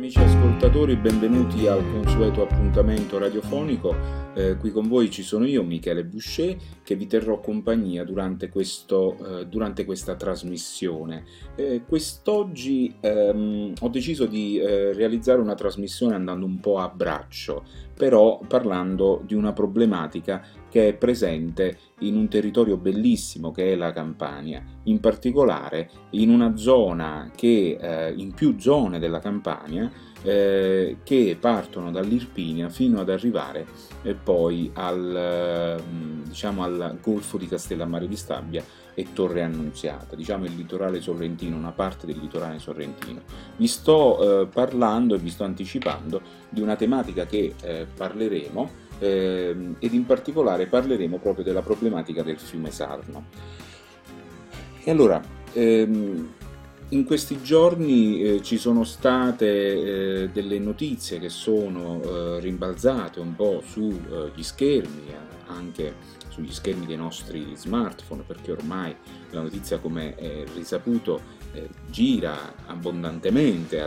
amici ascoltatori, benvenuti al consueto appuntamento radiofonico. Eh, qui con voi ci sono io, Michele Boucher, che vi terrò compagnia durante, questo, eh, durante questa trasmissione. Eh, quest'oggi ehm, ho deciso di eh, realizzare una trasmissione andando un po' a braccio, però parlando di una problematica che è presente in un territorio bellissimo che è la Campania, in particolare in una zona che, eh, in più zone della Campania, eh, che partono dall'Irpinia fino ad arrivare eh, poi al, mm, diciamo, al Golfo di Castellammare di Stabia e Torre Annunziata, diciamo il litorale sorrentino, una parte del litorale sorrentino. Vi sto eh, parlando e vi sto anticipando di una tematica che eh, parleremo eh, ed in particolare parleremo proprio della problematica del fiume Sarno. E allora, ehm, in questi giorni eh, ci sono state eh, delle notizie che sono eh, rimbalzate un po' sugli eh, schermi, anche sugli schermi dei nostri smartphone, perché ormai la notizia, come è risaputo, eh, gira abbondantemente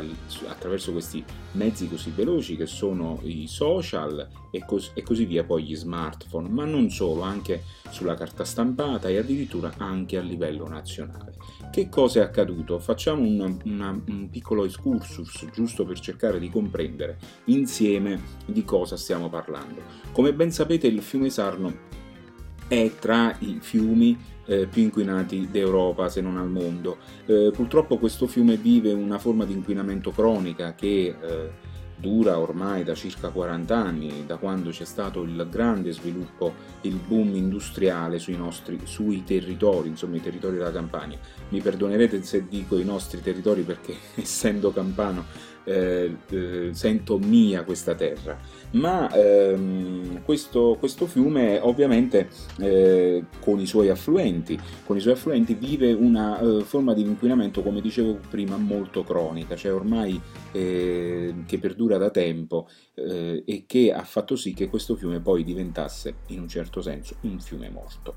attraverso questi mezzi così veloci che sono i social e, e, così via, poi gli smartphone, ma non solo, anche sulla carta stampata e addirittura anche a livello nazionale. Che cosa è accaduto? Facciamo un, una, un piccolo excursus giusto per cercare di comprendere insieme di cosa stiamo parlando. Come ben sapete il fiume Sarno è tra i fiumi eh, più inquinati d'Europa, se non al mondo. Eh, purtroppo questo fiume vive una forma di inquinamento cronica che eh, dura ormai da circa 40 anni, da quando c'è stato il grande sviluppo, il boom industriale sui nostri sui territori, insomma i territori della Campania. Mi perdonerete se dico i nostri territori perché essendo campano eh, eh, sento mia questa terra, ma ehm, questo, questo, fiume ovviamente eh, con i suoi affluenti, con i suoi affluenti vive una eh, forma di inquinamento, come dicevo prima, molto cronica, cioè ormai eh, che perdura da tempo eh, e che ha fatto sì che questo fiume poi diventasse in un certo senso un fiume morto.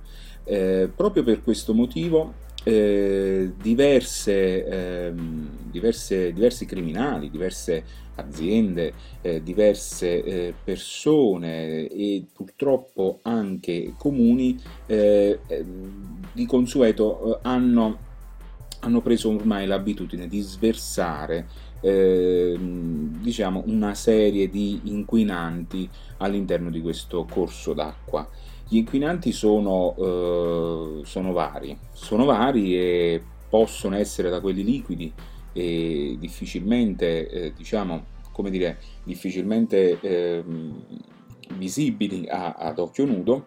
proprio per questo motivo eh, diverse, ehm, diverse, diversi criminali, diverse aziende, eh, diverse eh, persone e purtroppo anche comuni eh, di consueto eh, hanno, hanno, preso ormai l'abitudine di sversare ehm, diciamo una serie di inquinanti all'interno di questo corso d'acqua. Gli inquinanti sono, eh, sono vari, sono vari e possono essere da quelli liquidi e difficilmente, eh, diciamo, come dire, difficilmente eh, visibili a, ad occhio nudo,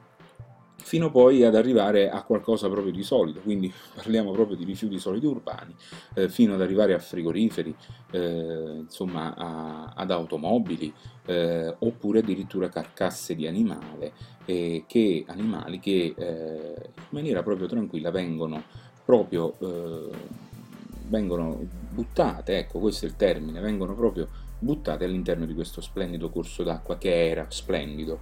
fino poi ad arrivare a qualcosa proprio di solido, quindi parliamo proprio di rifiuti solidi urbani, eh, fino ad arrivare a frigoriferi, eh, insomma a, ad automobili, eh, oppure addirittura carcasse di animale, che, animali che eh, in maniera proprio tranquilla vengono proprio eh, vengono buttate, ecco questo è il termine, vengono proprio buttate all'interno di questo splendido corso d'acqua che era splendido.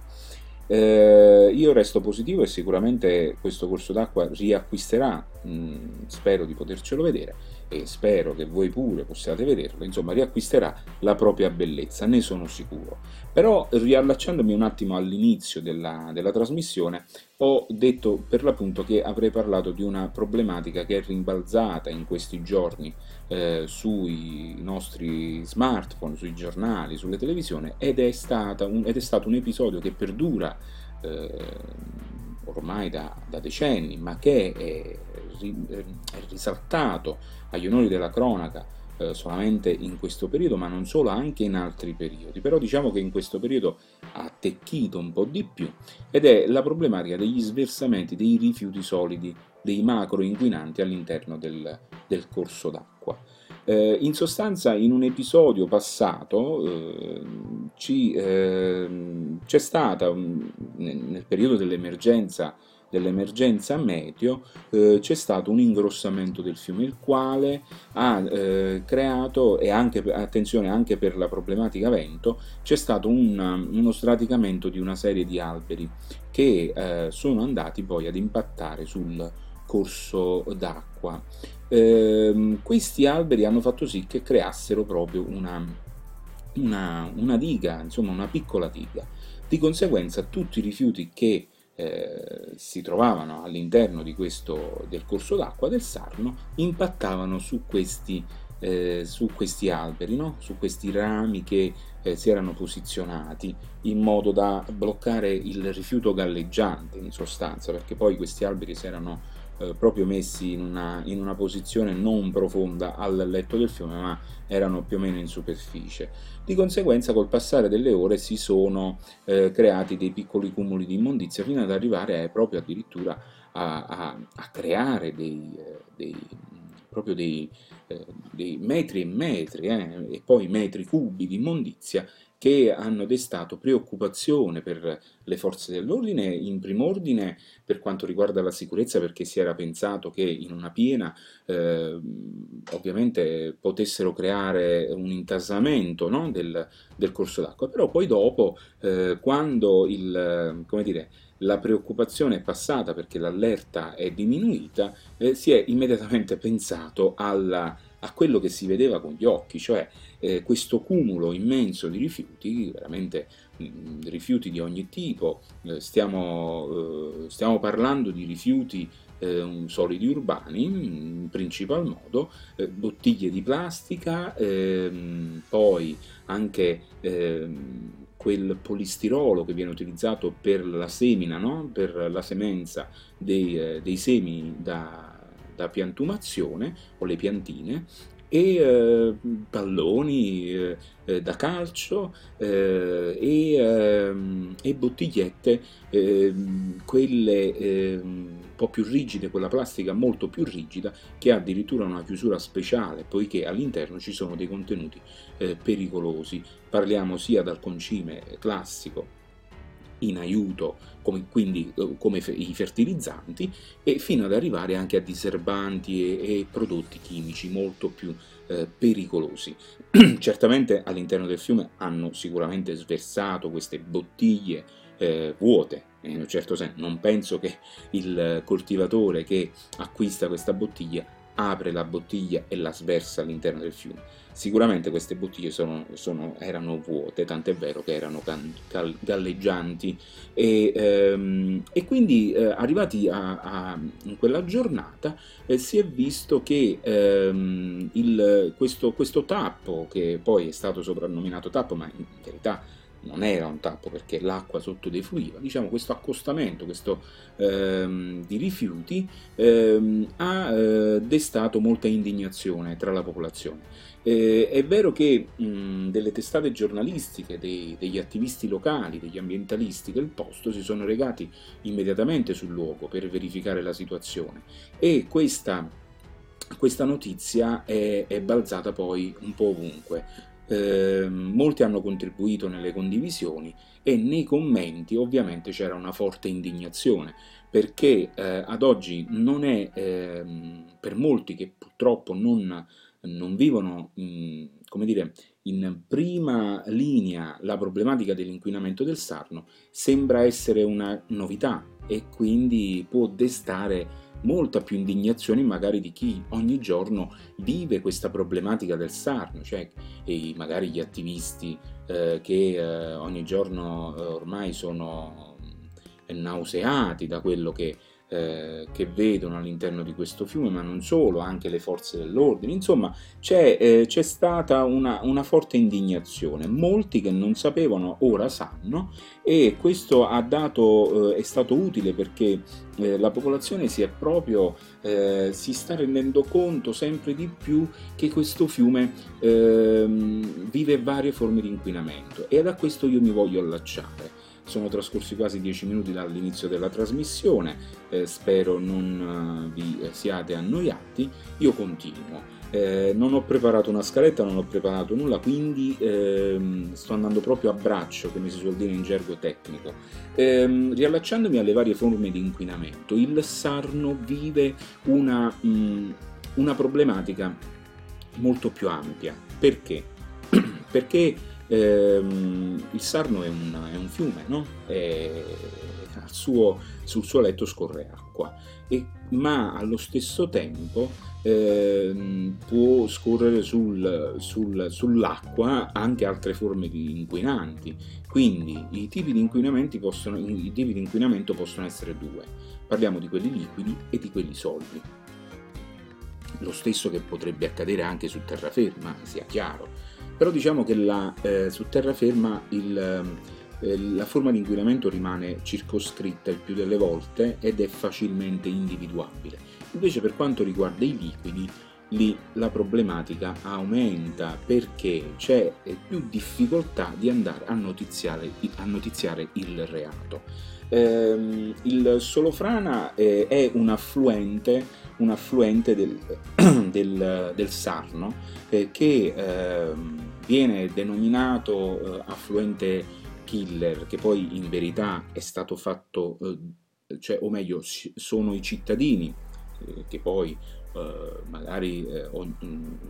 Eh, io resto positivo e sicuramente questo corso d'acqua riacquisterà, mh, spero di potercelo vedere e spero che voi pure possiate vederlo, insomma riacquisterà la propria bellezza, ne sono sicuro. Però riallacciandomi un attimo all'inizio della, della trasmissione, ho detto per l'appunto che avrei parlato di una problematica che è rimbalzata in questi giorni eh, sui nostri smartphone, sui giornali, sulle televisioni ed è, un, ed è stato un episodio che perdura eh, ormai da, da, decenni, ma che è, è risaltato agli onori della cronaca eh, solamente in questo periodo, ma non solo, anche in altri periodi. Però diciamo che in questo periodo ha attecchito un po' di più ed è la problematica degli sversamenti dei rifiuti solidi, dei macro inquinanti all'interno del, del corso d'acqua. Eh, in sostanza, in un episodio passato eh, ci, eh, c'è stata, un, nel periodo dell'emergenza dell'emergenza meteo eh, c'è stato un ingrossamento del fiume, il quale ha eh, creato, e anche, attenzione anche per la problematica vento, c'è stato una, uno sradicamento di una serie di alberi che eh, sono andati poi ad impattare sul corso d'acqua. Ehm, questi alberi hanno fatto sì che creassero proprio una una, una diga, insomma una piccola diga. Di conseguenza tutti i rifiuti che eh, si trovavano all'interno questo, del corso d'acqua del Sarno impattavano su questi, eh, su questi alberi, no? su questi rami che eh, si erano posizionati in modo da bloccare il rifiuto galleggiante in sostanza, perché poi questi alberi si erano eh, proprio messi in una, in una, posizione non profonda al letto del fiume, ma erano più o meno in superficie. Di conseguenza, col passare delle ore si sono eh, creati dei piccoli cumuli di immondizia fino ad arrivare a, proprio addirittura a, a, a creare dei, eh, dei, proprio dei, eh, dei, metri e metri eh, e poi metri cubi di immondizia che hanno destato preoccupazione per le forze dell'ordine, in primo ordine per quanto riguarda la sicurezza, perché si era pensato che in una piena eh, ovviamente potessero creare un intasamento no, del, del, corso d'acqua, però poi dopo, eh, quando il, dire, la preoccupazione è passata perché l'allerta è diminuita, eh, si è immediatamente pensato alla a quello che si vedeva con gli occhi, cioè eh, questo cumulo immenso di rifiuti, veramente mh, mm, rifiuti di ogni tipo, eh, stiamo, eh, stiamo, parlando di rifiuti eh, solidi urbani, in principal modo, eh, bottiglie di plastica, ehm, poi anche ehm, quel polistirolo che viene utilizzato per la semina, no? per la semenza dei, eh, dei semi da da piantumazione o le piantine e eh, palloni eh, eh da calcio eh, e, ehm, e, bottigliette, ehm, quelle ehm, un po' più rigide, quella plastica molto più rigida che ha addirittura una chiusura speciale poiché all'interno ci sono dei contenuti eh, pericolosi. Parliamo sia dal concime classico in aiuto, come, quindi eh, come i fertilizzanti, e fino ad arrivare anche a diserbanti e, e prodotti chimici molto più eh, pericolosi. Certamente all'interno del fiume hanno sicuramente sversato queste bottiglie eh, vuote, in un certo senso. Non penso che il coltivatore che acquista questa bottiglia apre la bottiglia e la sversa all'interno del fiume. Sicuramente queste bottiglie sono, sono, erano vuote, tant'è vero che erano gal, galleggianti e, ehm, e quindi eh, arrivati a, a, in quella giornata eh, si è visto che ehm, il, questo, questo tappo, che poi è stato soprannominato tappo, ma in verità non era un tappo perché l'acqua sotto defluiva, diciamo questo accostamento questo, ehm, di rifiuti ehm, ha eh, destato molta indignazione tra la popolazione. Eh, è vero che mh, delle testate giornalistiche, dei, degli attivisti locali, degli ambientalisti del posto si sono regati immediatamente sul luogo per verificare la situazione e questa, questa notizia è, è balzata poi un po' ovunque. Eh, molti hanno contribuito nelle condivisioni e nei commenti ovviamente c'era una forte indignazione perché eh, ad oggi non è eh, per molti che purtroppo non, non vivono in, come dire, in prima linea la problematica dell'inquinamento del Sarno sembra essere una novità e quindi può destare molta più indignazione magari di chi ogni giorno vive questa problematica del Sarno, cioè magari gli attivisti eh, che eh, ogni giorno eh, ormai sono eh, nauseati da quello che eh, che vedono all'interno di questo fiume, ma non solo, anche le forze dell'ordine. Insomma, c'è, eh, c'è stata una, una, forte indignazione. Molti che non sapevano ora sanno e questo dato, eh, è stato utile perché eh, la popolazione si è proprio eh, si sta rendendo conto sempre di più che questo fiume ehm, vive varie forme di inquinamento e da questo io mi voglio allacciare. Sono trascorsi quasi dieci minuti dall'inizio della trasmissione, eh, spero non uh, vi siate annoiati, io continuo. Eh, non ho preparato una scaletta, non ho preparato nulla, quindi ehm, sto andando proprio a braccio, come si suol dire in gergo tecnico. Ehm, riallacciandomi alle varie forme di inquinamento, il Sarno vive una, mh, mm, una problematica molto più ampia. Perché? Perché ehm, il Sarno è un, è un fiume, no? E suo, sul suo letto scorre acqua, e, ma allo stesso tempo ehm, può scorrere sul, sul, sull'acqua anche altre forme di inquinanti. Quindi i tipi di, possono, i tipi di inquinamento possono essere due. Parliamo di quelli liquidi e di quelli solidi. Lo stesso che potrebbe accadere anche su terraferma, sia chiaro. Però diciamo che la, eh, su terraferma il, eh, la forma di inquinamento rimane circoscritta il più delle volte ed è facilmente individuabile. Invece per quanto riguarda i liquidi, lì la problematica aumenta perché c'è più difficoltà di andare a notiziare, a notiziare il reato. Eh, il Solofrana eh, è un affluente, un affluente del, del, del, Sarno eh, che ehm, viene denominato eh, affluente killer, che poi in verità è stato fatto, eh, cioè, o meglio, sono i cittadini eh, che poi eh, magari eh,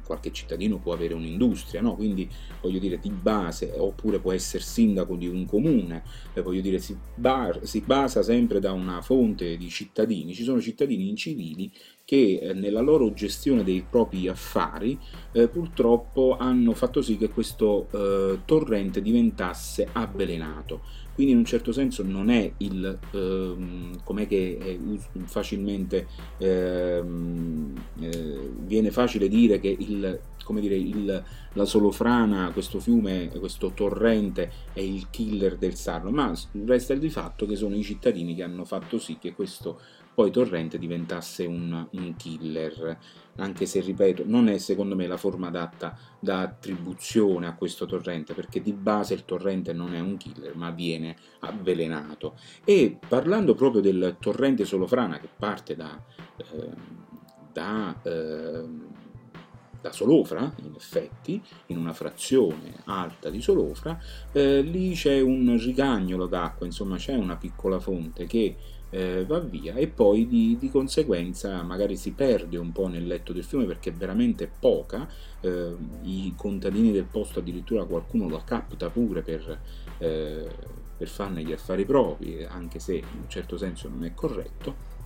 qualche cittadino può avere un'industria, no? quindi voglio dire di base, oppure può essere sindaco di un comune, eh, voglio dire si, bar, si, basa sempre da una fonte di cittadini, ci sono cittadini incivili che eh, nella loro gestione dei propri affari eh, purtroppo hanno fatto sì che questo eh, torrente diventasse avvelenato. Quindi in un certo senso non è il, ehm, com'è che è facilmente ehm, eh, viene facile dire che il, dire, il, la Solofrana, questo fiume, questo torrente è il killer del Sarno, ma resta di fatto che sono i cittadini che hanno fatto sì che questo poi Torrente diventasse un, un, killer, anche se ripeto, non è secondo me la forma adatta da attribuzione a questo torrente, perché di base il torrente non è un killer, ma viene avvelenato. E parlando proprio del torrente Solofrana, che parte da, eh, da eh, da Solofra, in effetti, in una frazione alta di Solofra, eh, lì c'è un rigagnolo d'acqua, insomma c'è una piccola fonte che eh, va via e poi di, di, conseguenza magari si perde un po' nel letto del fiume perché è veramente poca, eh, i contadini del posto addirittura qualcuno lo capta pure per, eh, per farne gli affari propri, anche se in un certo senso non è corretto,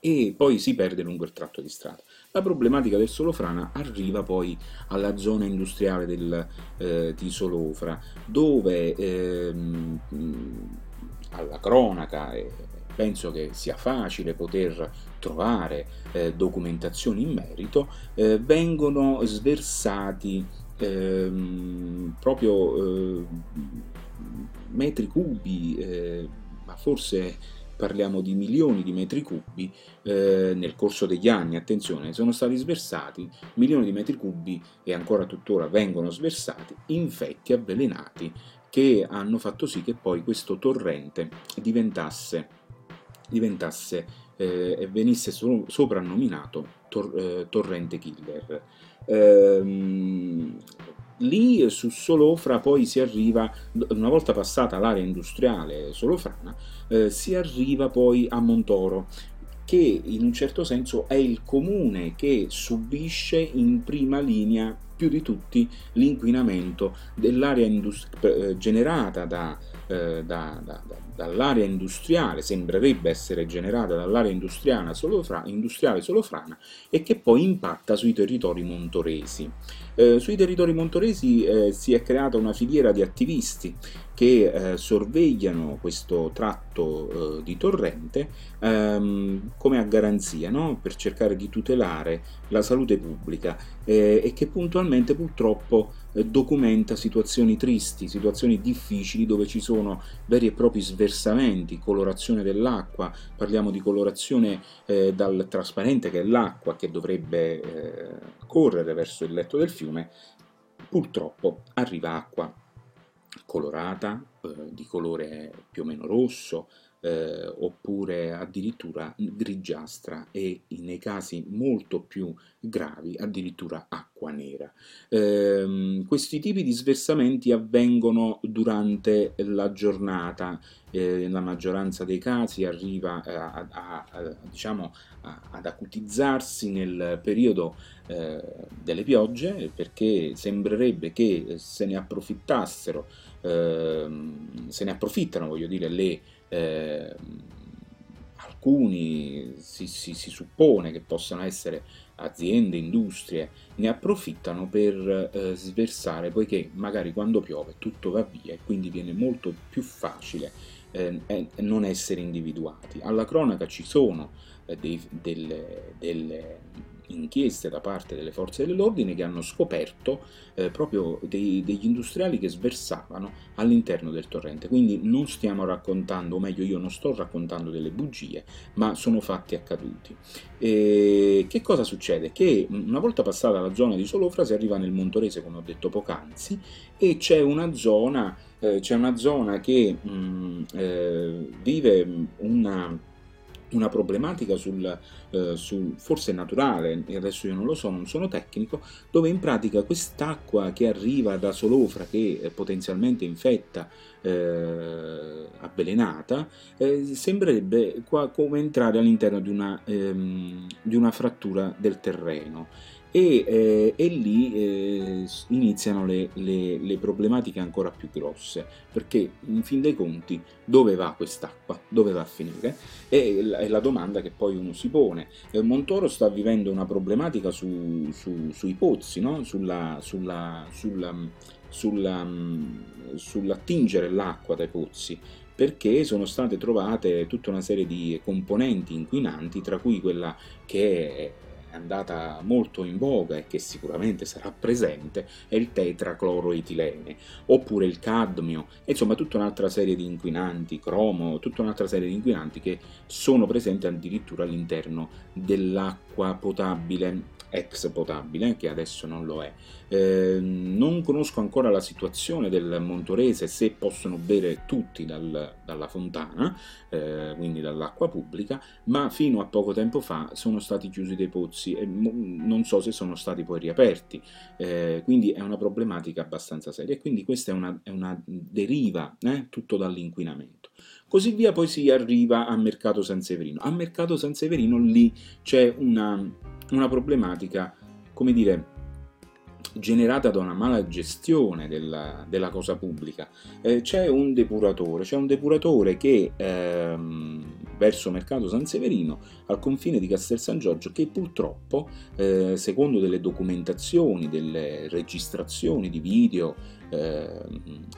e poi si perde lungo il tratto di strada. La problematica del Solofrana arriva poi alla zona industriale del, eh, di Solofra, dove ehm, alla cronaca penso che sia facile poter trovare eh, documentazioni in merito, eh, vengono sversati ehm, proprio eh, metri cubi, eh, ma forse parliamo di milioni di metri cubi eh, nel corso degli anni, attenzione, sono stati sversati milioni di metri cubi e ancora tuttora vengono sversati infetti avvelenati che hanno fatto sì che poi questo torrente diventasse diventasse eh, e venisse so- soprannominato tor- eh, Torrente Killer. Ehm, lì su Solofra poi si arriva, una volta passata l'area industriale solofrana, eh, si arriva poi a Montoro, che in un certo senso è il comune che subisce in prima linea più di tutti l'inquinamento dell'area industri- eh, generata da, eh, da, da, dall'area industriale, sembrerebbe essere generata dall'area industriale, solofra, industriale solofrana e che poi impatta sui territori montoresi. Eh, sui territori montoresi eh, si è creata una filiera di attivisti che eh, sorvegliano questo tratto eh, di torrente ehm, come a garanzia no? per cercare di tutelare la salute pubblica eh, e che puntualmente purtroppo eh, documenta situazioni tristi, situazioni difficili dove ci sono veri e propri sversamenti, colorazione dell'acqua, parliamo di colorazione dal trasparente che è l'acqua che dovrebbe correre verso il letto del fiume, purtroppo arriva acqua colorata, eh, di colore più o meno rosso, eh, oppure addirittura grigiastra e nei casi molto più gravi addirittura acqua nera. Eh, questi tipi di sversamenti avvengono durante la giornata, eh, nella maggioranza dei casi arriva eh, a, a, a, diciamo, ad acutizzarsi nel periodo eh, delle piogge perché sembrerebbe che se ne approfittassero, ehm, se ne approfittano voglio dire le eh, alcuni si, si, si, suppone che possano essere aziende, industrie ne approfittano per eh, sversare, poiché magari quando piove tutto va via e quindi viene molto più facile eh, non essere individuati. Alla cronaca ci sono eh, dei, delle, delle inchieste da parte delle forze dell'ordine che hanno scoperto eh, proprio dei, degli industriali che sversavano all'interno del torrente. Quindi non stiamo raccontando, o meglio io non sto raccontando delle bugie, ma sono fatti accaduti. E che cosa succede? Che una volta passata la zona di Solofra si arriva nel Montorese, come ho detto poc'anzi, e c'è una zona, eh, c'è una zona che mh, mm, eh, vive una una problematica sul, eh, sul, forse naturale, adesso io non lo so, non sono tecnico, dove in pratica quest'acqua che arriva da Solofra, che eh, potenzialmente infetta, eh, avvelenata, eh, sembrerebbe qua come entrare all'interno di una, ehm, di una frattura del terreno e, eh, e lì eh, iniziano le, le, le, problematiche ancora più grosse, perché in fin dei conti dove va quest'acqua? Dove va a finire? È la, è la domanda che poi uno si pone. Eh, Montoro sta vivendo una problematica su, su, sui pozzi, no? sulla, sulla, sulla, sulla, sull'attingere l'acqua dai pozzi perché sono state trovate tutta una serie di componenti inquinanti, tra cui quella che è andata molto in voga e che sicuramente sarà presente è il tetracloroetilene, oppure il cadmio, insomma tutta un'altra serie di inquinanti, cromo, tutta un'altra serie di inquinanti che sono presenti addirittura all'interno dell'acqua potabile ex potabile, che adesso non lo è. Eh, non conosco ancora la situazione del Montorese, se possono bere tutti dal, dalla fontana, eh, quindi dall'acqua pubblica, ma fino a poco tempo fa sono stati chiusi dei pozzi e non so se sono stati poi riaperti, eh, quindi è una problematica abbastanza seria e quindi questa è una, è una deriva eh, tutto dall'inquinamento. Così via poi si arriva a Mercato San Severino. A Mercato San Severino lì c'è una una problematica, come dire, generata da una mala gestione della, della cosa pubblica. Eh, c'è un depuratore, c'è un depuratore che ehm, verso Mercato San Severino, al confine di Castel San Giorgio, che purtroppo, eh, secondo delle documentazioni, delle registrazioni di video eh,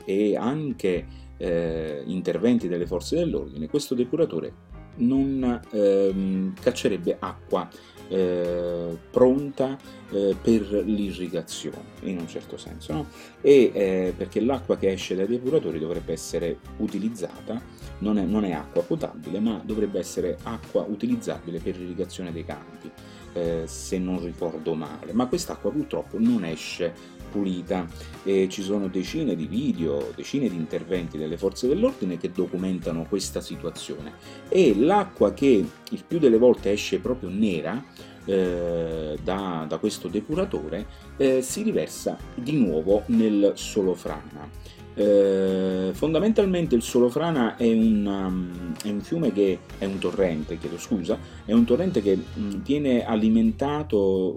e anche eh, interventi delle forze dell'ordine, questo depuratore non ehm, caccerebbe acqua eh, pronta eh, per l'irrigazione in un certo senso no? e eh, perché l'acqua che esce dai depuratori dovrebbe essere utilizzata non è, non è, acqua potabile ma dovrebbe essere acqua utilizzabile per l'irrigazione dei campi eh, se non ricordo male ma quest'acqua purtroppo non esce pulita e ci sono decine di video, decine di interventi delle forze dell'ordine che documentano questa situazione e l'acqua che il più delle volte esce proprio nera eh, da, da, questo depuratore eh, si riversa di nuovo nel Solofrana. Eh, fondamentalmente il Solofrana è un, um, è un, fiume che è un torrente, chiedo scusa, è un torrente che mh, mm, viene alimentato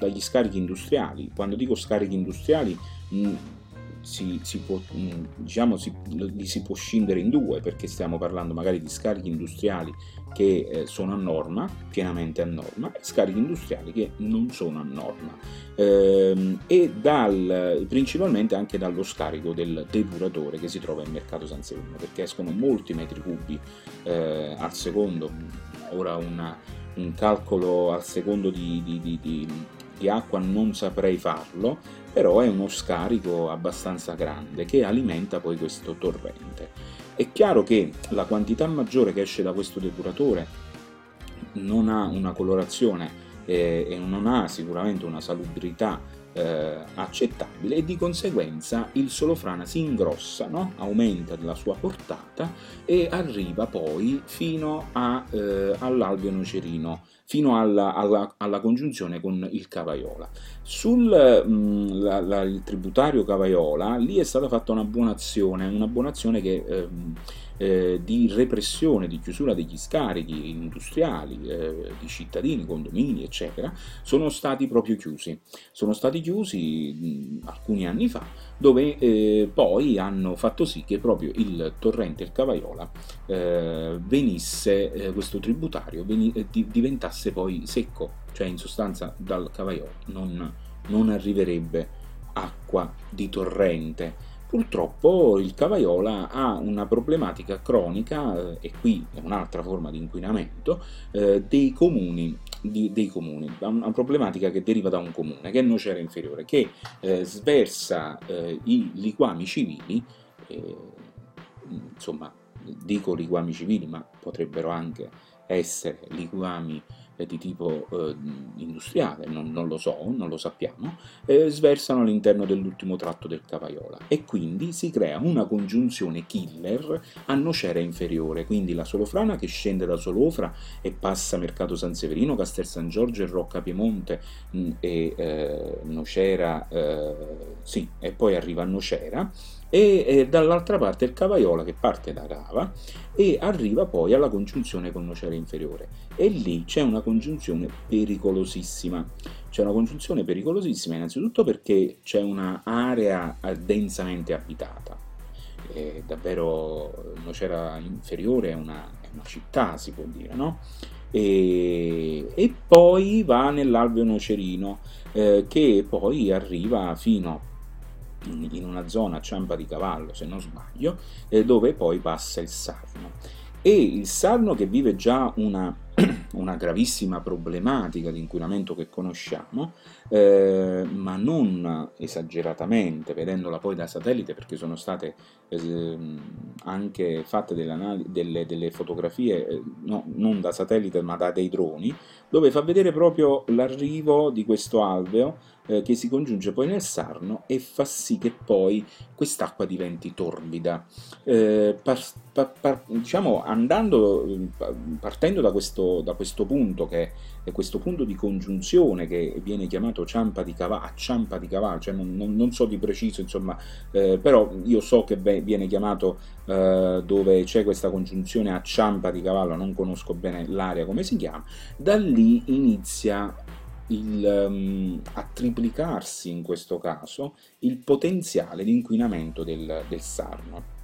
dagli scarichi industriali. Quando dico scarichi industriali mm, si, si, può, mm, diciamo, si, li si può scindere in due perché stiamo parlando magari di scarichi industriali che eh, sono a norma, pienamente a norma, e scarichi industriali che non sono a norma ehm, e dal, principalmente anche dallo scarico del depuratore che si trova in mercato San Severino perché escono molti metri cubi eh, al secondo, ora una, un calcolo al secondo di, di, di, di di acqua non saprei farlo, però è uno scarico abbastanza grande che alimenta poi questo torrente. È chiaro che la quantità maggiore che esce da questo depuratore non ha una colorazione eh, e non ha sicuramente una salubrità eh, accettabile e di conseguenza il solofrana si ingrossa, no? aumenta la sua portata e arriva poi fino a, eh, all'alveo nocerino, fino alla, alla, alla, congiunzione con il Cavaiola. Sul mh, mm, la, la, il tributario Cavaiola lì è stata fatta una buona azione, una buona azione che... Ehm, eh, di repressione, di chiusura degli scarichi industriali eh, di cittadini, condomini, eccetera, sono stati proprio chiusi. Sono stati chiusi mh, alcuni anni fa, dove eh, poi hanno fatto sì che proprio il torrente il Cavaiola eh, venisse, eh, questo tributario veni, di, diventasse poi secco, cioè in sostanza dal Cavaiola non, non arriverebbe acqua di torrente. Purtroppo il Cavaiola ha una problematica cronica, eh, e qui è un'altra forma di inquinamento, eh, dei comuni di, dei comuni, una problematica che deriva da un comune, che è Nocera Inferiore, che eh, sversa eh, i liquami civili, eh, insomma dico liquami civili, ma potrebbero anche essere liquami di tipo eh, industriale, non, non, lo so, non lo sappiamo, eh, sversano all'interno dell'ultimo tratto del Cavaiola. E quindi si crea una congiunzione killer a nocera inferiore, quindi la solofrana che scende da Solofra e passa Mercato San Severino, Castel San Giorgio e Rocca Piemonte mh, mm, e eh, Nocera, eh, sì, e poi arriva a Nocera e eh, dall'altra parte il Cavaiola che parte da Cava e arriva poi alla congiunzione con nocera inferiore. E lì c'è una congiunzione pericolosissima c'è una congiunzione pericolosissima innanzitutto perché c'è un'area densamente abitata è davvero nocera inferiore è una, è una città si può dire no? E, e, poi va nell'alveo nocerino eh, che poi arriva fino in una zona a Ciampa di Cavallo, se non sbaglio, eh, dove poi passa il Sarno. E il Sarno che vive già una una gravissima problematica di inquinamento che conosciamo, eh, ma non esageratamente, vedendola poi da satellite, perché sono state eh, anche fatte delle, delle, delle fotografie, eh, no, non da satellite ma da dei droni, dove fa vedere proprio l'arrivo di questo alveo eh, che si congiunge poi nel Sarno e fa sì che poi quest'acqua diventi torbida. Eh, par, par, par, diciamo, andando, partendo da questo, da questo punto, che è questo punto di congiunzione che viene chiamato ciampa di cavallo, a ciampa di cavallo, cioè non, non, non, so di preciso, insomma, eh, però io so che viene chiamato eh, dove c'è questa congiunzione a ciampa di cavallo, non conosco bene l'area come si chiama, da lì inizia il, um, a triplicarsi in questo caso il potenziale di inquinamento del, del Sarno.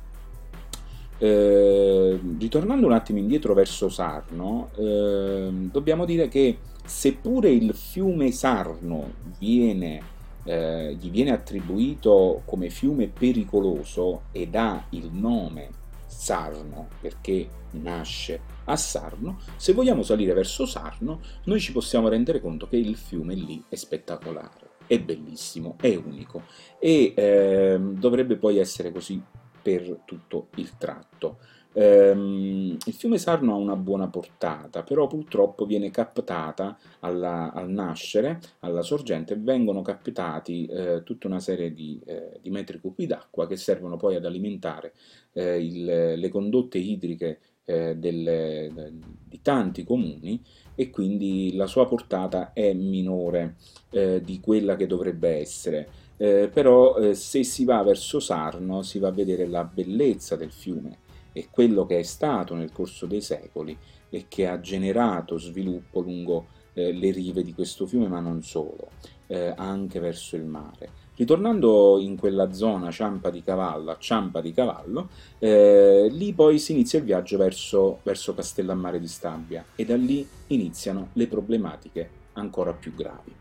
Eh, ritornando un attimo indietro verso Sarno, eh, dobbiamo dire che seppure il fiume Sarno viene, eh, gli viene attribuito come fiume pericoloso ed ha il nome Sarno perché nasce a Sarno, se vogliamo salire verso Sarno noi ci possiamo rendere conto che il fiume lì è spettacolare, è bellissimo, è unico e ehm, dovrebbe poi essere così per tutto il tratto. Um, il fiume Sarno ha una buona portata, però purtroppo viene captata alla, al nascere, alla sorgente, vengono captati eh, tutta una serie di, eh, di, metri cubi d'acqua che servono poi ad alimentare eh, il, le condotte idriche eh, del, di tanti comuni e quindi la sua portata è minore eh, di quella che dovrebbe essere. Eh, però eh, se si va verso Sarno si va a vedere la bellezza del fiume e quello che è stato nel corso dei secoli e che ha generato sviluppo lungo eh, le rive di questo fiume, ma non solo, eh, anche verso il mare. Ritornando in quella zona Ciampa di Cavallo, a Ciampa di Cavallo, eh, lì poi si inizia il viaggio verso, verso Castellammare di Stabia e da lì iniziano le problematiche ancora più gravi.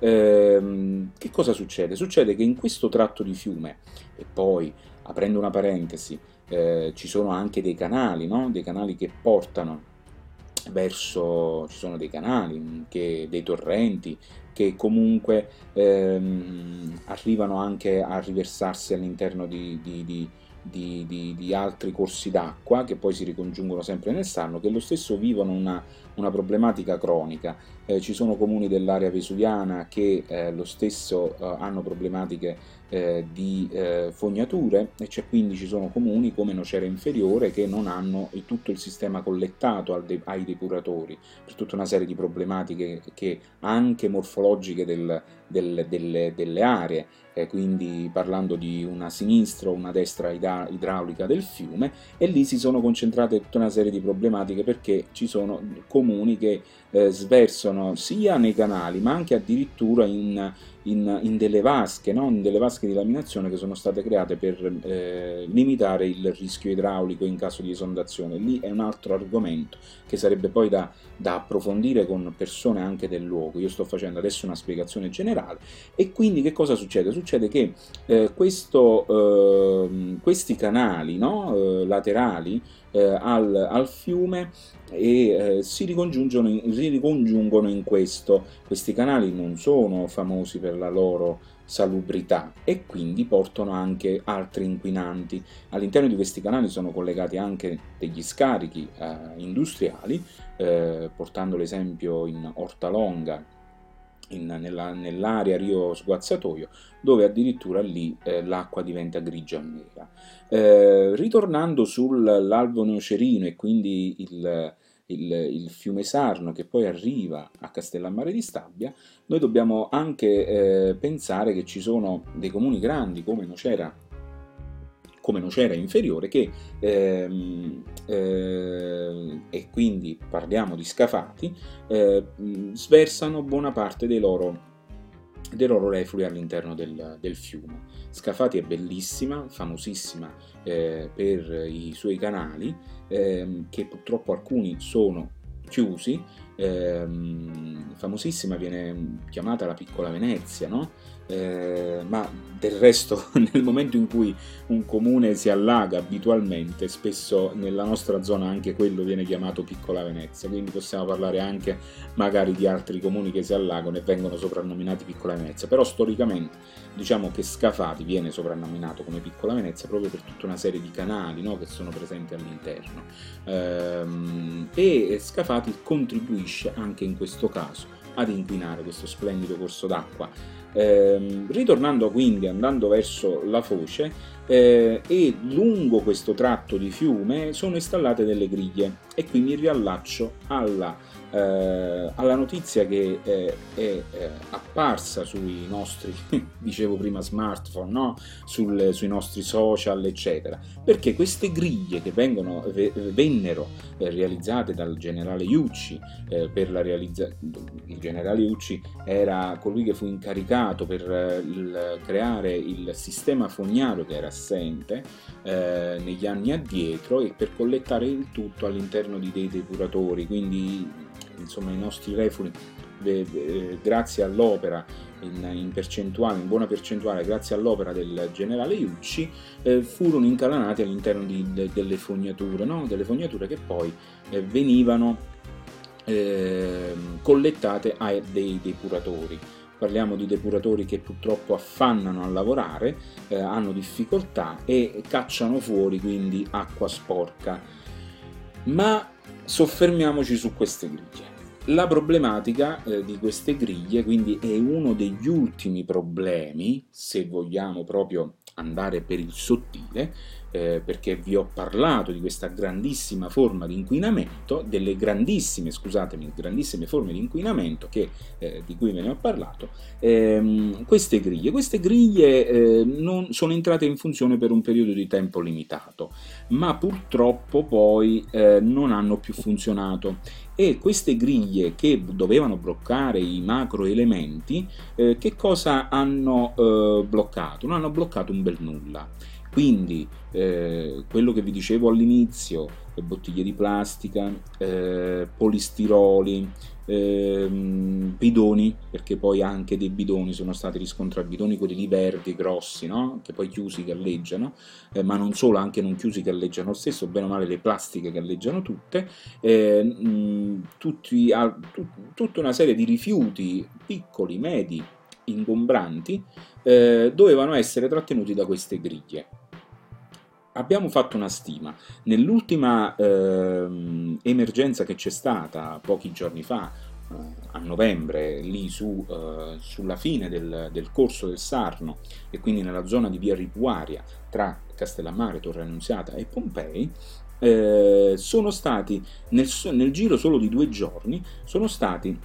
Ehm, che cosa succede? Succede che in questo tratto di fiume, e poi aprendo una parentesi, eh, ci sono anche dei canali, no? dei canali che portano verso, ci sono dei canali, che, dei torrenti che comunque ehm, arrivano anche a riversarsi all'interno di, di, di di, di, di, altri corsi d'acqua che poi si ricongiungono sempre nel Sarno, che lo stesso vivono una, una problematica cronica. Eh, ci sono comuni dell'area vesuviana che eh, lo stesso eh, hanno problematiche eh, di eh, fognature e cioè quindi ci sono comuni come Nocera Inferiore che non hanno tutto il sistema collettato de ai depuratori per tutta una serie di problematiche che anche morfologiche del, del, delle, delle, aree, eh, quindi parlando di una sinistra o una destra idraulica del fiume e lì si sono concentrate tutta una serie di problematiche perché ci sono comuni che eh, sversano sia nei canali ma anche addirittura in, in, in delle vasche, no? in delle vasche di laminazione che sono state create per eh, limitare il rischio idraulico in caso di esondazione. Lì è un altro argomento che sarebbe poi da, da approfondire con persone anche del luogo. Io sto facendo adesso una spiegazione generale e quindi che cosa succede? Succede che eh, questo, eh, questi canali no? Eh, laterali eh, al, al, fiume eh, si, ricongiungono in, si ricongiungono in questo. Questi canali non sono famosi per la loro salubrità e quindi portano anche altri inquinanti. All'interno di questi canali sono collegati anche degli scarichi eh, industriali, eh, portando l'esempio in Ortalonga in, nella, nell'area Rio Sguazzatoio, dove addirittura lì eh, l'acqua diventa grigia nera. Eh, ritornando sull'Alvo Neocerino e quindi il, il, il, fiume Sarno che poi arriva a Castellammare di Stabia, noi dobbiamo anche eh, pensare che ci sono dei comuni grandi come Nocera come Nocera inferiore che ehm, eh, e quindi parliamo di scafati eh, sversano buona parte dei loro, dei loro reflui all'interno del, del, fiume. Scafati è bellissima, famosissima eh, per i suoi canali ehm, che purtroppo alcuni sono chiusi ehm, famosissima viene chiamata la piccola Venezia, no? Eh, ma del resto nel momento in cui un comune si allaga abitualmente, spesso nella nostra zona anche quello viene chiamato piccola Venezia, quindi possiamo parlare anche magari di altri comuni che si allagano e vengono soprannominati piccola Venezia, però storicamente diciamo che Scafati viene soprannominato come piccola Venezia proprio per tutta una serie di canali no, che sono presenti all'interno. Ehm, e Scafati contribuisce anche in questo caso ad inquinare questo splendido corso d'acqua eh, ritornando quindi, andando verso la foce, eh, e lungo questo tratto di fiume sono installate delle griglie e qui mi riallaccio alla eh, alla notizia che eh, è eh, apparsa sui nostri, dicevo prima, smartphone, no? Sul, sui nostri social, eccetera, perché queste griglie che vengono, vennero eh, realizzate dal generale Iucci eh, per la realizzazione, il generale Iucci era colui che fu incaricato per il, creare il sistema fognario che era assente negli anni addietro e per collettare il tutto all'interno di dei depuratori, quindi insomma i nostri reflui grazie all'opera in, in, percentuale, in buona percentuale, grazie all'opera del generale Iucci, eh, furono incalanati all'interno di, de, delle fognature, no? delle fognature che poi eh, venivano eh, collettate a dei depuratori. Parliamo di depuratori che purtroppo affannano a lavorare, eh, hanno difficoltà e cacciano fuori quindi acqua sporca. Ma soffermiamoci su queste griglie. La problematica eh, di queste griglie quindi è uno degli ultimi problemi, se vogliamo proprio andare per il sottile, eh, perché vi ho parlato di questa grandissima forma di inquinamento, delle grandissime, scusatemi, grandissime forme di inquinamento che, eh, di cui ve ne ho parlato, ehm, queste griglie. Queste griglie eh, non sono entrate in funzione per un periodo di tempo limitato, ma purtroppo poi eh, non hanno più funzionato e queste griglie che dovevano bloccare i macro elementi, eh, che cosa hanno eh, bloccato? Non hanno bloccato un bel nulla. Quindi eh, quello che vi dicevo all'inizio, bottiglie di plastica, eh, polistiroli, eh, bidoni, perché poi anche dei bidoni sono stati riscontrati, bidoni quelli verdi, grossi, no? che poi chiusi galleggiano, eh, ma non solo, anche non chiusi galleggiano lo stesso, bene o male le plastiche galleggiano tutte, eh, mh, tutti, a, tut, tutta una serie di rifiuti piccoli, medi, ingombranti, eh, dovevano essere trattenuti da queste griglie abbiamo fatto una stima. Nell'ultima eh, emergenza che c'è stata pochi giorni fa, eh, a novembre, lì su, eh, sulla fine del, del, corso del Sarno e quindi nella zona di via Ripuaria tra Castellammare, Torre Annunziata e Pompei, eh, sono stati nel, nel giro solo di due giorni sono stati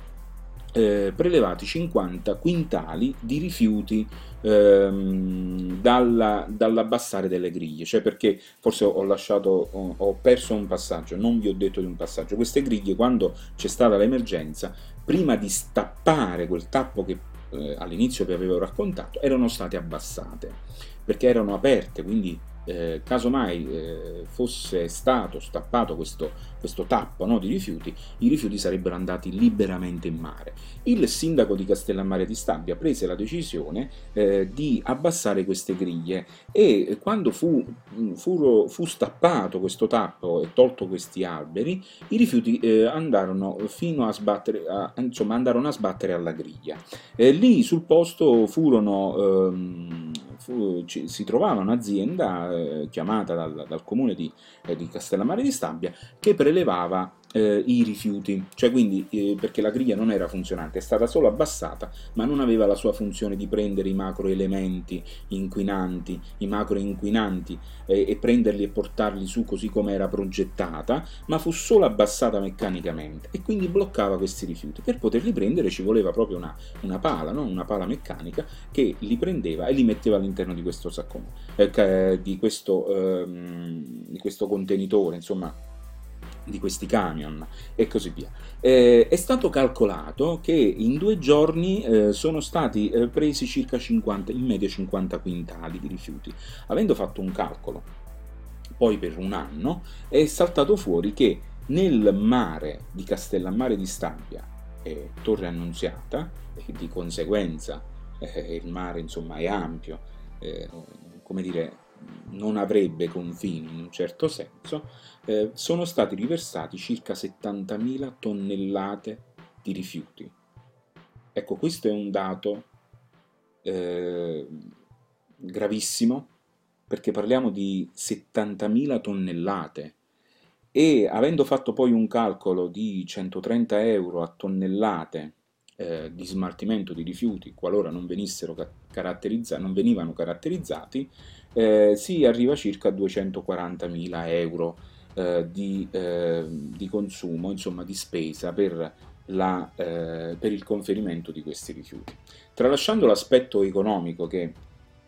eh, prelevati 50 quintali di rifiuti ehm, dalla, dall'abbassare delle griglie, cioè perché forse ho lasciato, ho, ho perso un passaggio, non vi ho detto di un passaggio, queste griglie quando c'è stata l'emergenza, prima di stappare quel tappo che eh, all'inizio vi avevo raccontato, erano state abbassate, perché erano aperte, quindi eh, casomai eh, fosse stato stappato questo, questo tappo no, di rifiuti, i rifiuti sarebbero andati liberamente in mare. Il sindaco di Castellammare di Stabia prese la decisione eh, di abbassare queste griglie e quando fu, fu, fu, stappato questo tappo e tolto questi alberi, i rifiuti eh, andarono fino a sbattere, a, insomma, andarono a sbattere alla griglia. Eh, lì sul posto furono ehm, fu, ci, si trovava un'azienda eh, chiamata dal, dal comune di, eh, di, Castellammare di Stabia che prelevava eh, i rifiuti, cioè quindi eh, perché la griglia non era funzionante, è stata solo abbassata, ma non aveva la sua funzione di prendere i macroelementi inquinanti, i macroinquinanti eh, e prenderli e portarli su così come era progettata, ma fu solo abbassata meccanicamente e quindi bloccava questi rifiuti. Per poterli prendere ci voleva proprio una, una pala, no? una pala meccanica che li prendeva e li metteva all'interno di questo saccone, eh, di, questo, ehm, di questo contenitore, insomma di questi camion e così via. Eh, è stato calcolato che in due giorni eh, sono stati eh, presi circa 50, in media 50 quintali di rifiuti. Avendo fatto un calcolo, poi per un anno, è saltato fuori che nel mare di Castellammare di Stabia e Torre Annunziata, e di conseguenza eh, il mare insomma è ampio, eh, come dire, non avrebbe confini in un certo senso, eh, sono stati riversati circa 70.000 tonnellate di rifiuti. Ecco, questo è un dato eh, gravissimo perché parliamo di 70.000 tonnellate e avendo fatto poi un calcolo di 130 euro a tonnellate eh, di smaltimento di rifiuti qualora non, caratterizza- non venivano caratterizzati, eh, si arriva circa a 240.000 euro eh, di, eh, di, consumo, insomma di spesa per, la, eh, per il conferimento di questi rifiuti. Tralasciando l'aspetto economico che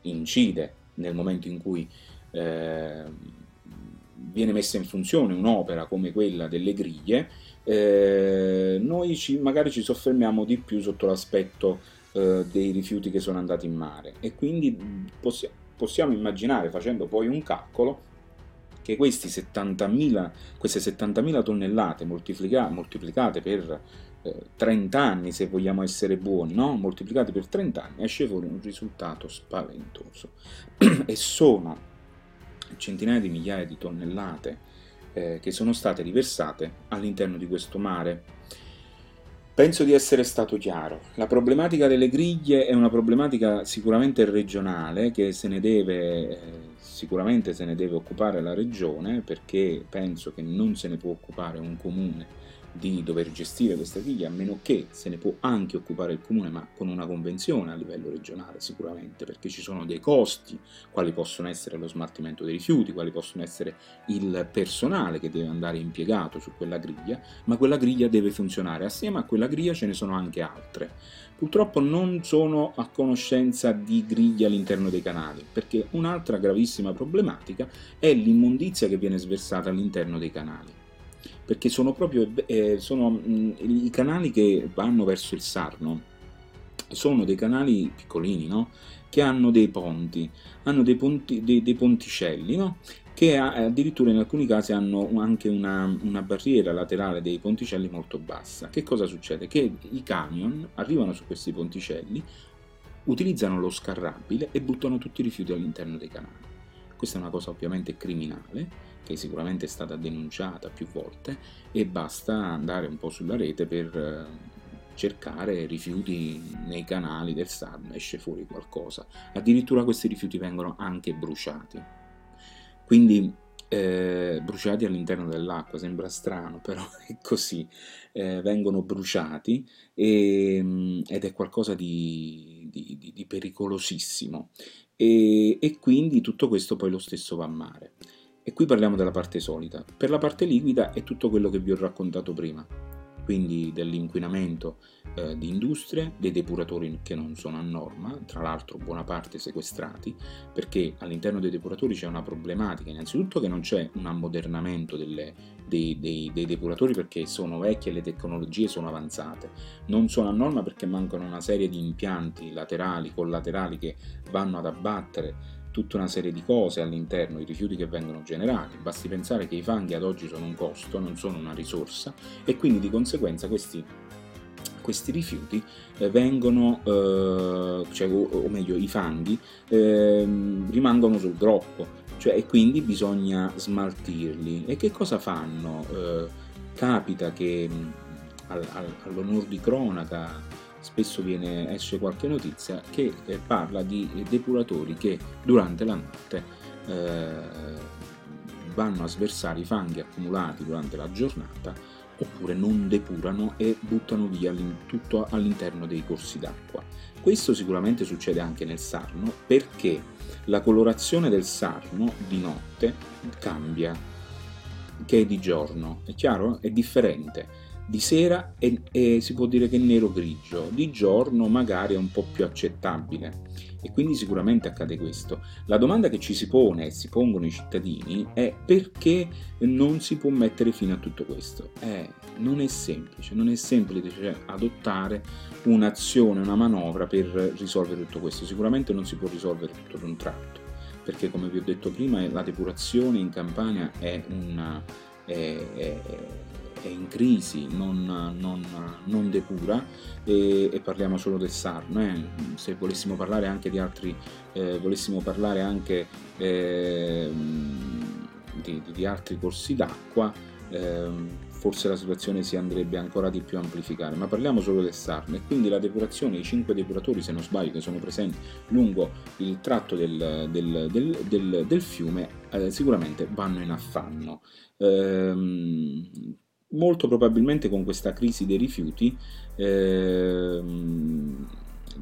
incide nel momento in cui eh, viene messa in funzione un'opera come quella delle griglie, eh, noi ci, magari ci soffermiamo di più sotto l'aspetto eh, dei rifiuti che sono andati in mare e quindi possi- possiamo immaginare facendo poi un calcolo che 70 queste 70.000 tonnellate moltiplica- moltiplicate per eh, 30 anni, se vogliamo essere buoni, no? moltiplicate per 30 anni, esce fuori un risultato spaventoso. e sono centinaia di migliaia di tonnellate eh, che sono state riversate all'interno di questo mare. Penso di essere stato chiaro. La problematica delle griglie è una problematica sicuramente regionale che se ne deve, eh, sicuramente se ne deve occupare la regione perché penso che non se ne può occupare un comune di dover gestire questa griglia, a meno che se ne può anche occupare il comune, ma con una convenzione a livello regionale sicuramente, perché ci sono dei costi, quali possono essere lo smaltimento dei rifiuti, quali possono essere il personale che deve andare impiegato su quella griglia, ma quella griglia deve funzionare. Assieme a quella griglia ce ne sono anche altre. Purtroppo non sono a conoscenza di griglie all'interno dei canali, perché un'altra gravissima problematica è l'immondizia che viene sversata all'interno dei canali perché sono proprio eh, sono, mh, i canali che vanno verso il Sarno sono dei canali piccolini no? che hanno dei ponti hanno dei, ponti, dei, dei ponticelli no? che addirittura in alcuni casi hanno anche una, una, barriera laterale dei ponticelli molto bassa. Che cosa succede? Che i camion arrivano su questi ponticelli, utilizzano lo scarrabile e buttano tutti i rifiuti all'interno dei canali. Questa è una cosa ovviamente criminale, che sicuramente è stata denunciata più volte e basta andare un po' sulla rete per eh, cercare rifiuti nei canali del SAD, esce fuori qualcosa. Addirittura questi rifiuti vengono anche bruciati. Quindi eh, bruciati all'interno dell'acqua, sembra strano, però è così, eh, vengono bruciati e, mm, ed è qualcosa di, di, di, di pericolosissimo e, e, quindi tutto questo poi lo stesso va a mare. E qui parliamo della parte solida. Per la parte liquida è tutto quello che vi ho raccontato prima. Quindi dell'inquinamento eh, di industrie, dei depuratori che non sono a norma, tra l'altro buona parte sequestrati, perché all'interno dei depuratori c'è una problematica, innanzitutto che non c'è un ammodernamento delle, dei, dei, dei, depuratori perché sono vecchie e le tecnologie sono avanzate, non sono a norma perché mancano una serie di impianti laterali, collaterali che vanno ad abbattere tutta una serie di cose all'interno, i rifiuti che vengono generati. Basti pensare che i fanghi ad oggi sono un costo, non sono una risorsa e quindi di conseguenza questi, questi rifiuti eh, vengono, eh, cioè, o, o, meglio i fanghi, eh, rimangono sul groppo, cioè, e quindi bisogna smaltirli. E che cosa fanno? Eh, capita che al, all'onor di cronaca spesso viene, esce qualche notizia che eh, parla di depuratori che durante la notte eh, vanno a sversare i fanghi accumulati durante la giornata oppure non depurano e buttano via tutto all'interno dei corsi d'acqua. Questo sicuramente succede anche nel Sarno perché la colorazione del Sarno di notte cambia che è di giorno, è chiaro? È differente di sera è, è, si può dire che è nero-grigio, di giorno magari è un po' più accettabile e quindi sicuramente accade questo. La domanda che ci si pone e si pongono i cittadini è perché non si può mettere fine a tutto questo? Eh, non è semplice, non è semplice adottare un'azione, una manovra per risolvere tutto questo, sicuramente non si può risolvere tutto d'un tratto perché come vi ho detto prima la depurazione in Campania è una... È, è, è in crisi, non, non, non depura e, e, parliamo solo del Sarno. Eh. Se volessimo parlare anche di altri, eh, volessimo parlare anche eh, di, di, altri corsi d'acqua, ehm, forse la situazione si andrebbe ancora di più a amplificare, ma parliamo solo del Sarno e quindi la depurazione, i cinque depuratori se non sbaglio che sono presenti lungo il tratto del, del, del, del fiume eh, sicuramente vanno in affanno. Ehm, molto probabilmente con questa crisi dei rifiuti ehm,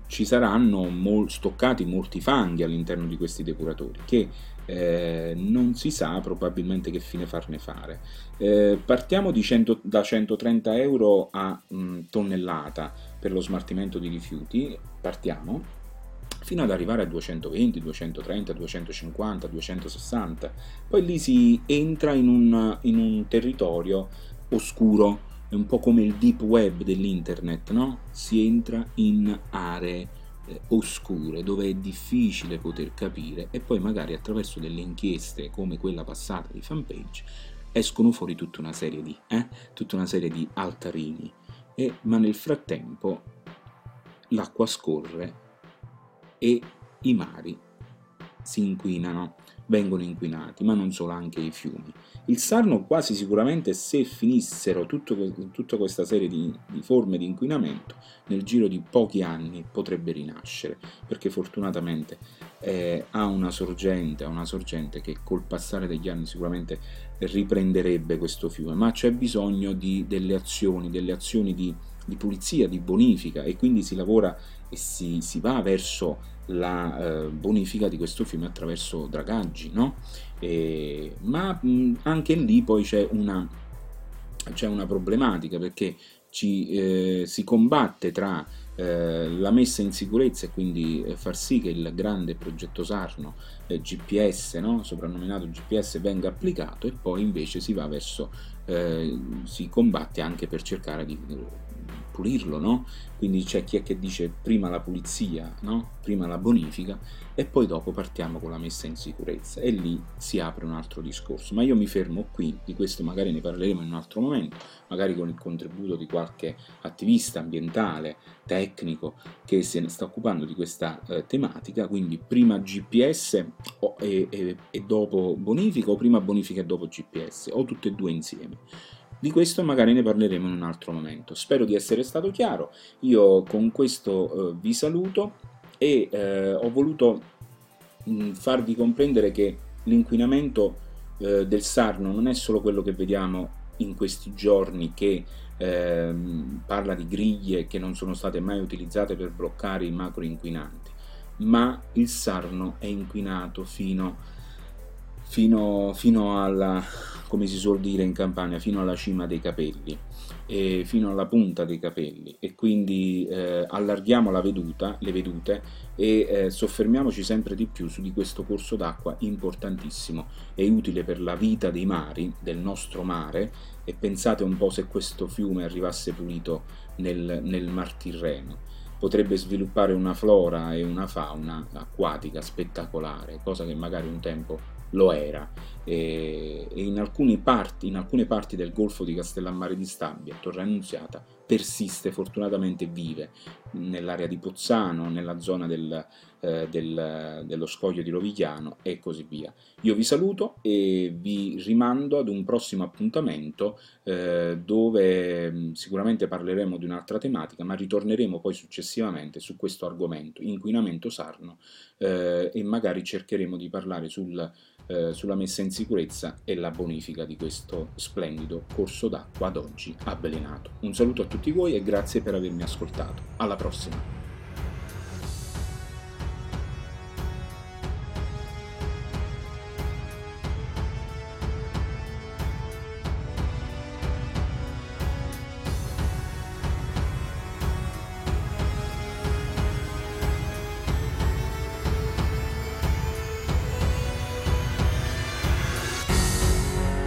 ci saranno mol- stoccati molti fanghi all'interno di questi depuratori che eh, non si sa probabilmente che fine farne fare. Eh, partiamo 100, da 130 euro a mh, mm, tonnellata per lo smaltimento di rifiuti, partiamo fino ad arrivare a 220, 230, 250, 260. Poi lì si entra in un, in un territorio oscuro, è un po' come il deep web dell'internet, no? Si entra in aree eh, oscure dove è difficile poter capire e poi magari attraverso delle inchieste come quella passata di fanpage escono fuori tutta una serie di, eh? tutta una serie di altarini, e, ma nel frattempo l'acqua scorre e i mari si inquinano vengono inquinati, ma non solo, anche i fiumi. Il Sarno quasi sicuramente se finissero tutto, tutta questa serie di, di, forme di inquinamento, nel giro di pochi anni potrebbe rinascere, perché fortunatamente eh, ha una sorgente, una sorgente che col passare degli anni sicuramente riprenderebbe questo fiume, ma c'è bisogno di delle azioni, delle azioni di, di pulizia, di bonifica e quindi si lavora e si, si va verso la eh, bonifica di questo fiume attraverso dragaggi, no? E, ma mh, anche lì poi c'è una, c'è una problematica perché ci, eh, si combatte tra eh, la messa in sicurezza e quindi eh, far sì che il grande progetto Sarno eh, GPS, no? soprannominato GPS, venga applicato e poi invece si va verso, si combatte anche per cercare di pulirlo, no? Quindi c'è chi è che dice prima la pulizia, no? Prima la bonifica e poi dopo partiamo con la messa in sicurezza e lì si apre un altro discorso. Ma io mi fermo qui, di questo magari ne parleremo in un altro momento, magari con il contributo di qualche attivista ambientale, tecnico che se ne sta occupando di questa eh, tematica, quindi prima GPS o, e, e, e dopo bonifica o prima bonifica e dopo GPS o tutte e due insieme. Di questo magari ne parleremo in un altro momento. Spero di essere stato chiaro. Io con questo eh, vi saluto e eh, ho voluto mh, mm, farvi comprendere che l'inquinamento eh, del Sarno non è solo quello che vediamo in questi giorni che ehm, parla di griglie che non sono state mai utilizzate per bloccare i macro inquinanti, ma il Sarno è inquinato fino fino, fino alla, come si suol dire in Campania, fino alla cima dei capelli, fino alla punta dei capelli. E quindi eh, allarghiamo la veduta, le vedute e eh, soffermiamoci sempre di più su di questo corso d'acqua importantissimo e utile per la vita dei mari, del nostro mare. E pensate un po' se questo fiume arrivasse pulito nel, nel Mar Tirreno. Potrebbe sviluppare una flora e una fauna acquatica spettacolare, cosa che magari un tempo lo era e, in, parti, in, alcune parti del golfo di Castellammare di Stabia, Torre Annunziata, persiste, fortunatamente vive nell'area di Pozzano, nella zona del, eh, del, dello scoglio di Rovigliano e così via. Io vi saluto e vi rimando ad un prossimo appuntamento eh, dove mm, sicuramente parleremo di un'altra tematica, ma ritorneremo poi successivamente su questo argomento, inquinamento sarno, eh, e magari cercheremo di parlare sul eh, sulla messa in sicurezza e la bonifica di questo splendido corso d'acqua ad oggi avvelenato. Un saluto a tutti voi e grazie per avermi ascoltato. Alla prossima!